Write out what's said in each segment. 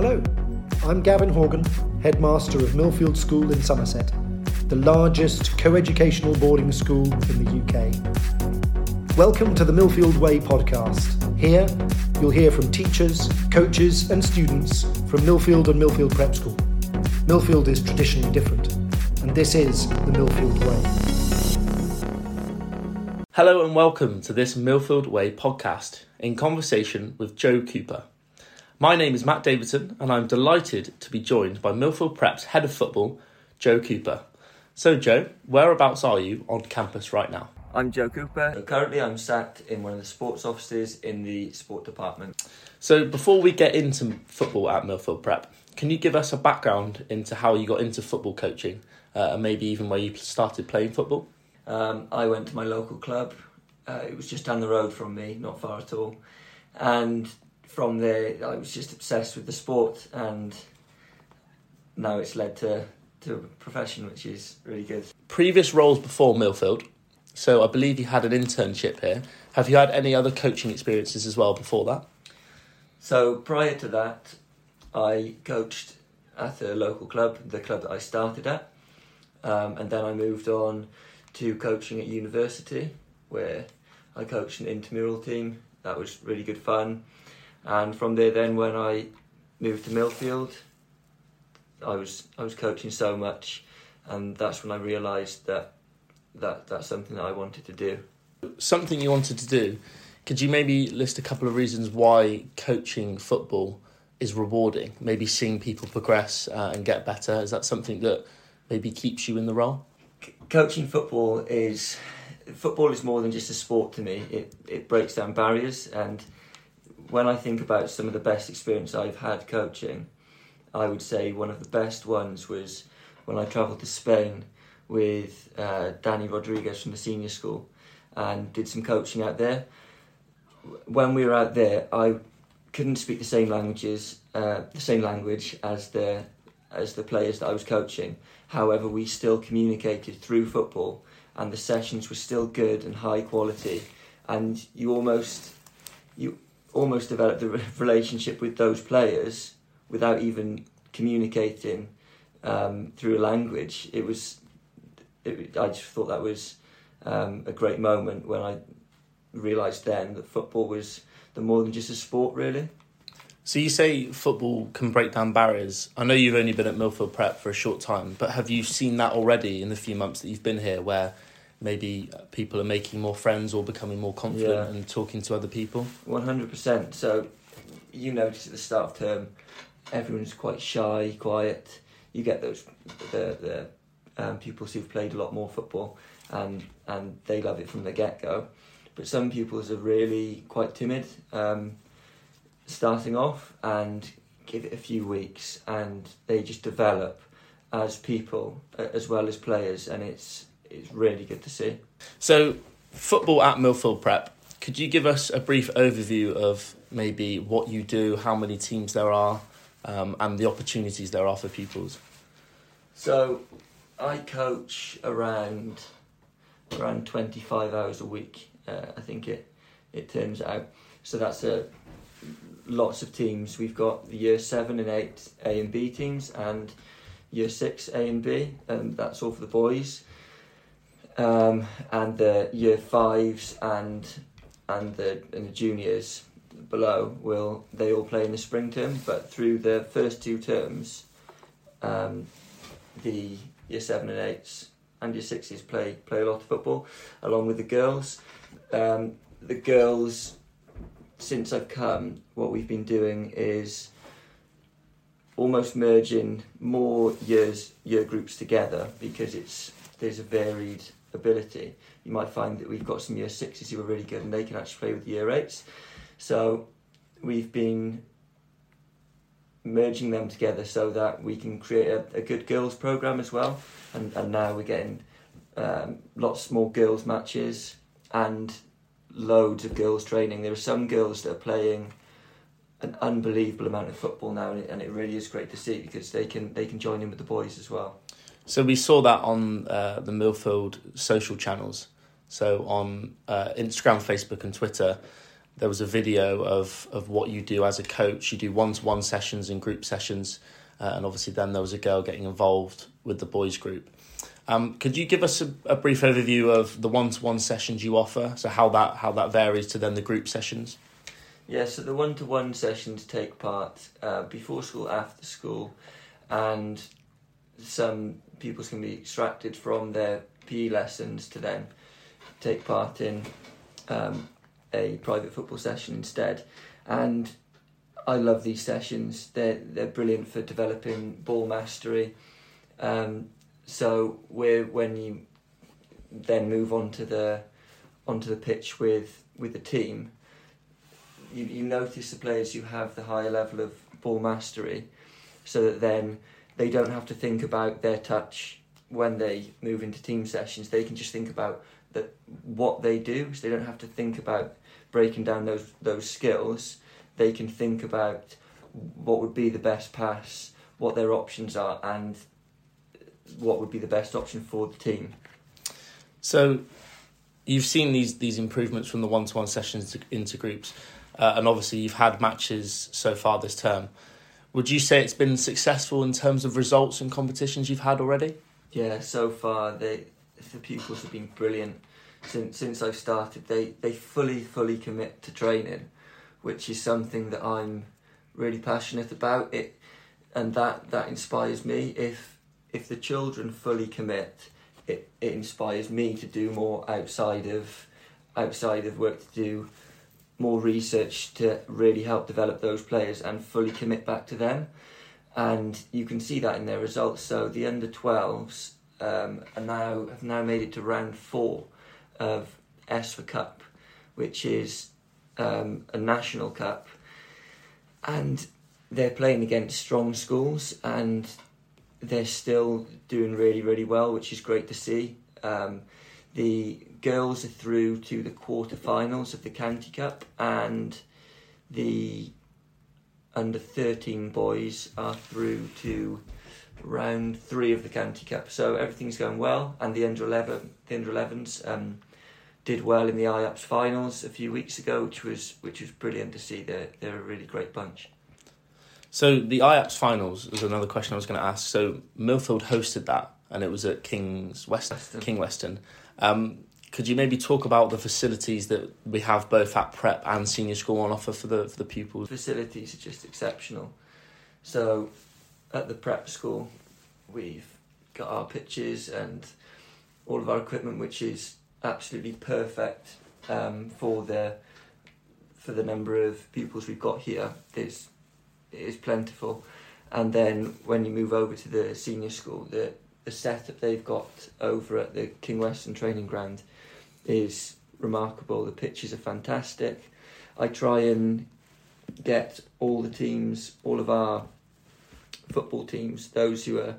Hello, I'm Gavin Horgan, headmaster of Millfield School in Somerset, the largest co-educational boarding school in the UK. Welcome to the Millfield Way podcast. Here, you'll hear from teachers, coaches, and students from Millfield and Millfield Prep School. Millfield is traditionally different, and this is the Millfield Way. Hello and welcome to this Millfield Way podcast in conversation with Joe Cooper. My name is Matt Davidson and I'm delighted to be joined by Millfield Prep's head of football, Joe Cooper. So, Joe, whereabouts are you on campus right now? I'm Joe Cooper. Currently, I'm sat in one of the sports offices in the sport department. So, before we get into football at Millfield Prep, can you give us a background into how you got into football coaching uh, and maybe even where you started playing football? Um, I went to my local club. Uh, it was just down the road from me, not far at all. And from there, I was just obsessed with the sport, and now it's led to to a profession, which is really good. Previous roles before Millfield, so I believe you had an internship here. Have you had any other coaching experiences as well before that? So prior to that, I coached at the local club, the club that I started at, um, and then I moved on to coaching at university, where I coached an intramural team. That was really good fun. And from there, then when I moved to Millfield, I was I was coaching so much, and that's when I realised that that that's something that I wanted to do. Something you wanted to do. Could you maybe list a couple of reasons why coaching football is rewarding? Maybe seeing people progress uh, and get better. Is that something that maybe keeps you in the role? coaching football is football is more than just a sport to me. It it breaks down barriers, and when I think about some of the best experience I've had coaching, I would say one of the best ones was when I travelled to Spain with uh, Danny Rodriguez from the senior school, and did some coaching out there. When we were out there, I couldn't speak the same languages, uh, the same language as the as the players that I was coaching. However, we still communicated through football, and the sessions were still good and high quality. And you almost, you almost developed a relationship with those players without even communicating um, through a language. It was, it, I just thought that was um, a great moment when I realised then that football was the more than just a sport, really. So you say football can break down barriers. I know you've only been at Millfield Prep for a short time, but have you seen that already in the few months that you've been here, where maybe people are making more friends or becoming more confident yeah. and talking to other people? One hundred percent. So you notice at the start of term, everyone's quite shy, quiet. You get those the the um, pupils who've played a lot more football, and and they love it from the get go. But some pupils are really quite timid. Um, starting off and give it a few weeks and they just develop as people as well as players and it's it's really good to see. So football at Millfield Prep, could you give us a brief overview of maybe what you do, how many teams there are, um, and the opportunities there are for pupils? So I coach around around 25 hours a week, uh, I think it it turns out. So that's a lots of teams. We've got the year seven and eight A and B teams, and year six A and B, and that's all for the boys. Um, and the year fives and and the and the juniors below will they all play in the spring term, but through the first two terms, um, the year seven and eights and year sixes play play a lot of football, along with the girls. Um, the girls since I've come, what we've been doing is almost merging more years year groups together because it's there's a varied ability. You might find that we've got some year sixes who are really good and they can actually play with year eights. So we've been merging them together so that we can create a, a good girls program as well. And and now we're getting um, lots more girls matches and loads of girls training. There are some girls that are playing an unbelievable amount of football now, and it, and it really is great to see because they can they can join in with the boys as well. So we saw that on uh, the Millfield social channels. So on uh, Instagram, Facebook, and Twitter, there was a video of of what you do as a coach. You do one to one sessions and group sessions, uh, and obviously then there was a girl getting involved with the boys group. Um, could you give us a, a brief overview of the one to one sessions you offer? So how that how that varies to then the group sessions. Yeah, so the one to one sessions take part uh, before school, after school, and some pupils can be extracted from their PE lessons to then take part in um, a private football session instead. And I love these sessions. They're they're brilliant for developing ball mastery. Um, so we're when you then move on to the onto the pitch with with the team, you, you notice the players who have the higher level of ball mastery, so that then they don't have to think about their touch when they move into team sessions. They can just think about that what they do. So they don't have to think about breaking down those those skills. They can think about what would be the best pass, what their options are, and what would be the best option for the team. So, you've seen these these improvements from the one to one sessions to, into groups, uh, and obviously you've had matches so far this term. Would you say it's been successful in terms of results and competitions you've had already? Yeah, so far they the pupils have been brilliant since since I've started. They they fully fully commit to training, which is something that I'm really passionate about. It and that that inspires me. If if the children fully commit, it, it inspires me to do more outside of outside of work to do more research to really help develop those players and fully commit back to them. And you can see that in their results. So the under 12s um, are now have now made it to round four of ESFA Cup, which is um, a national cup, and they're playing against strong schools and they're still doing really really well, which is great to see. Um, the girls are through to the quarterfinals of the county cup, and the under 13 boys are through to round three of the county cup. So everything's going well, and the under 11 the under 11s um, did well in the IAPS finals a few weeks ago, which was which was brilliant to see. They're they're a really great bunch. So the IAPS finals was another question I was going to ask. So Millfield hosted that, and it was at King's West, Weston. King Weston. Um, could you maybe talk about the facilities that we have both at prep and senior school on offer for the for the pupils? facilities are just exceptional. So, at the prep school, we've got our pitches and all of our equipment, which is absolutely perfect um, for the for the number of pupils we've got here. Is is plentiful, and then when you move over to the senior school, the the setup they've got over at the King Weston Training Ground is remarkable. The pitches are fantastic. I try and get all the teams, all of our football teams, those who are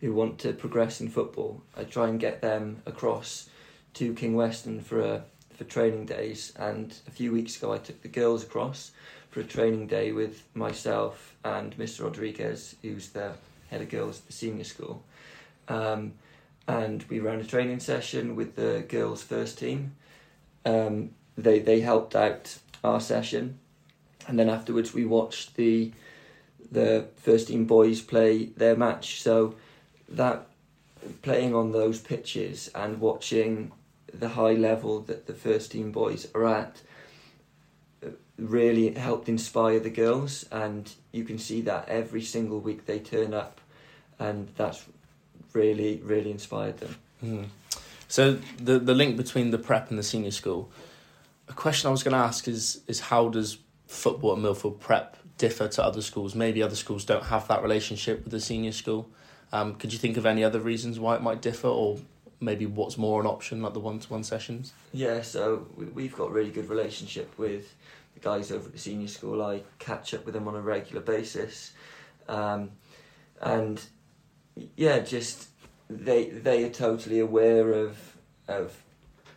who want to progress in football. I try and get them across to King Weston for a for training days. And a few weeks ago, I took the girls across for a training day with myself and Mr. Rodriguez, who's the head of girls at the senior school. Um, and we ran a training session with the girls' first team. Um, they they helped out our session, and then afterwards we watched the the first team boys play their match. So that playing on those pitches and watching the high level that the first team boys are at uh, really helped inspire the girls and you can see that every single week they turn up and that's really really inspired them Mm. So the the link between the prep and the senior school. A question I was going to ask is is how does football at Millfield Prep differ to other schools? Maybe other schools don't have that relationship with the senior school. Um, could you think of any other reasons why it might differ, or maybe what's more an option, like the one to one sessions? Yeah, so we, we've got a really good relationship with the guys over at the senior school. I catch up with them on a regular basis, um, and yeah, just they they are totally aware of of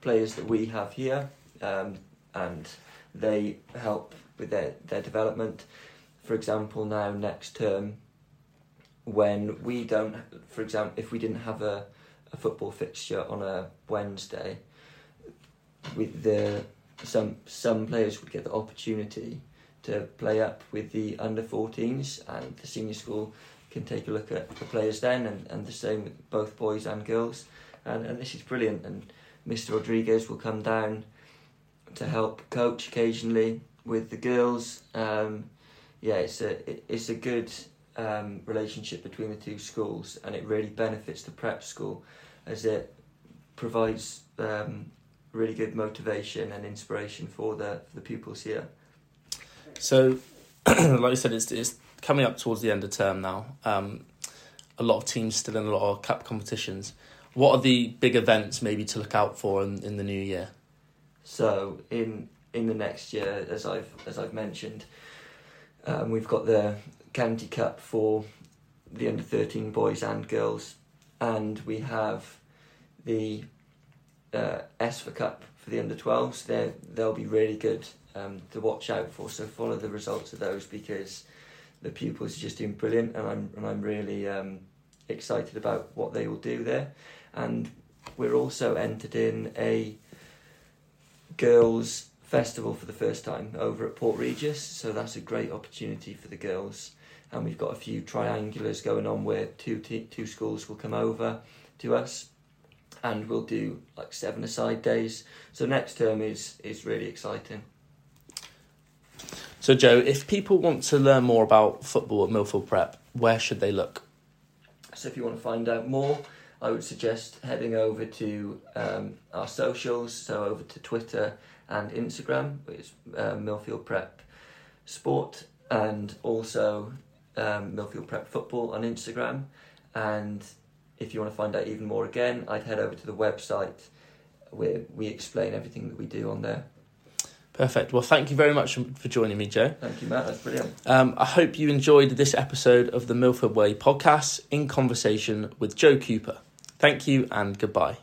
players that we have here, um, and they help with their their development. For example, now next term, when we don't, for example, if we didn't have a, a football fixture on a Wednesday, with the some some players would get the opportunity to play up with the under 14s, and the senior school can take a look at the players then, and, and the same with both boys and girls. And, and this is brilliant. And Mr. Rodriguez will come down to help coach occasionally with the girls. Um, yeah, it's a it, it's a good um, relationship between the two schools, and it really benefits the prep school as it provides um, really good motivation and inspiration for the for the pupils here. So, like I said, it's, it's coming up towards the end of term now. Um, a lot of teams still in a lot of cup competitions. What are the big events maybe to look out for in, in the new year? So in in the next year, as I've as I've mentioned, um, we've got the county cup for the under thirteen boys and girls, and we have the uh, ESFA Cup for the under 12s. They they'll be really good um, to watch out for. So follow the results of those because the pupils are just doing brilliant, and I'm and I'm really um, excited about what they will do there. And we're also entered in a girls festival for the first time over at Port Regis, so that's a great opportunity for the girls. And we've got a few triangulars going on where two t- two schools will come over to us and we'll do like seven aside days. So next term is is really exciting. So, Joe, if people want to learn more about football at Millfield Prep, where should they look? So, if you want to find out more, I would suggest heading over to um, our socials. So, over to Twitter and Instagram, it's uh, Millfield Prep Sport, and also um, Millfield Prep Football on Instagram. And if you want to find out even more again, I'd head over to the website where we explain everything that we do on there. Perfect. Well, thank you very much for joining me, Joe. Thank you, Matt. That's brilliant. Um, I hope you enjoyed this episode of the Millfield Way podcast in conversation with Joe Cooper. Thank you and goodbye.